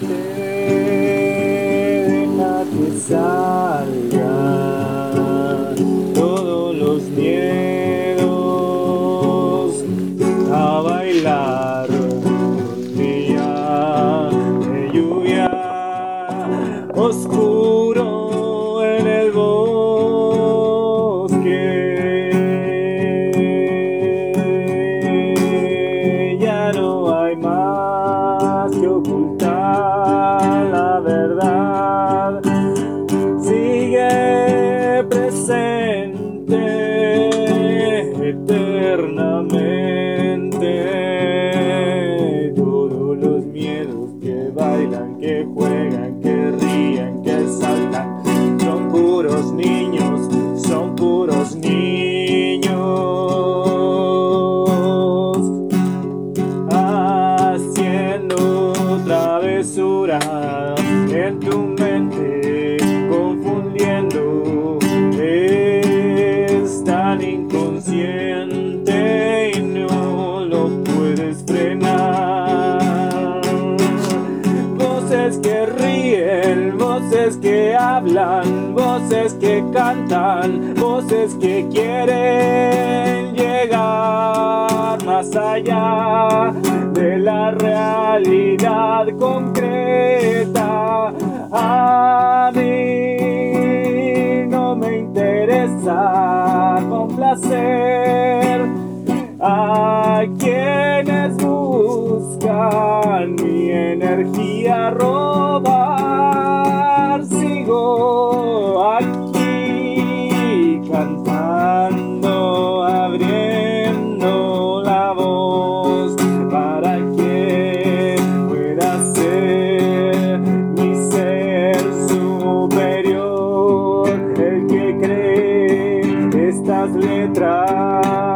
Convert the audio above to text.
deja que salga todos los miedos a bailar un día de lluvia oscuro en el bosque. Ya no hay más que ocultar que juegan, que ríen, que saltan, son puros niños, son puros niños. Haciendo travesura en tu mente, Voces que ríen, voces que hablan, voces que cantan, voces que quieren llegar más allá de la realidad concreta. A mí no me interesa complacer mi energía robar. Sigo aquí cantando, abriendo la voz para que pueda ser mi ser superior, el que cree estas letras.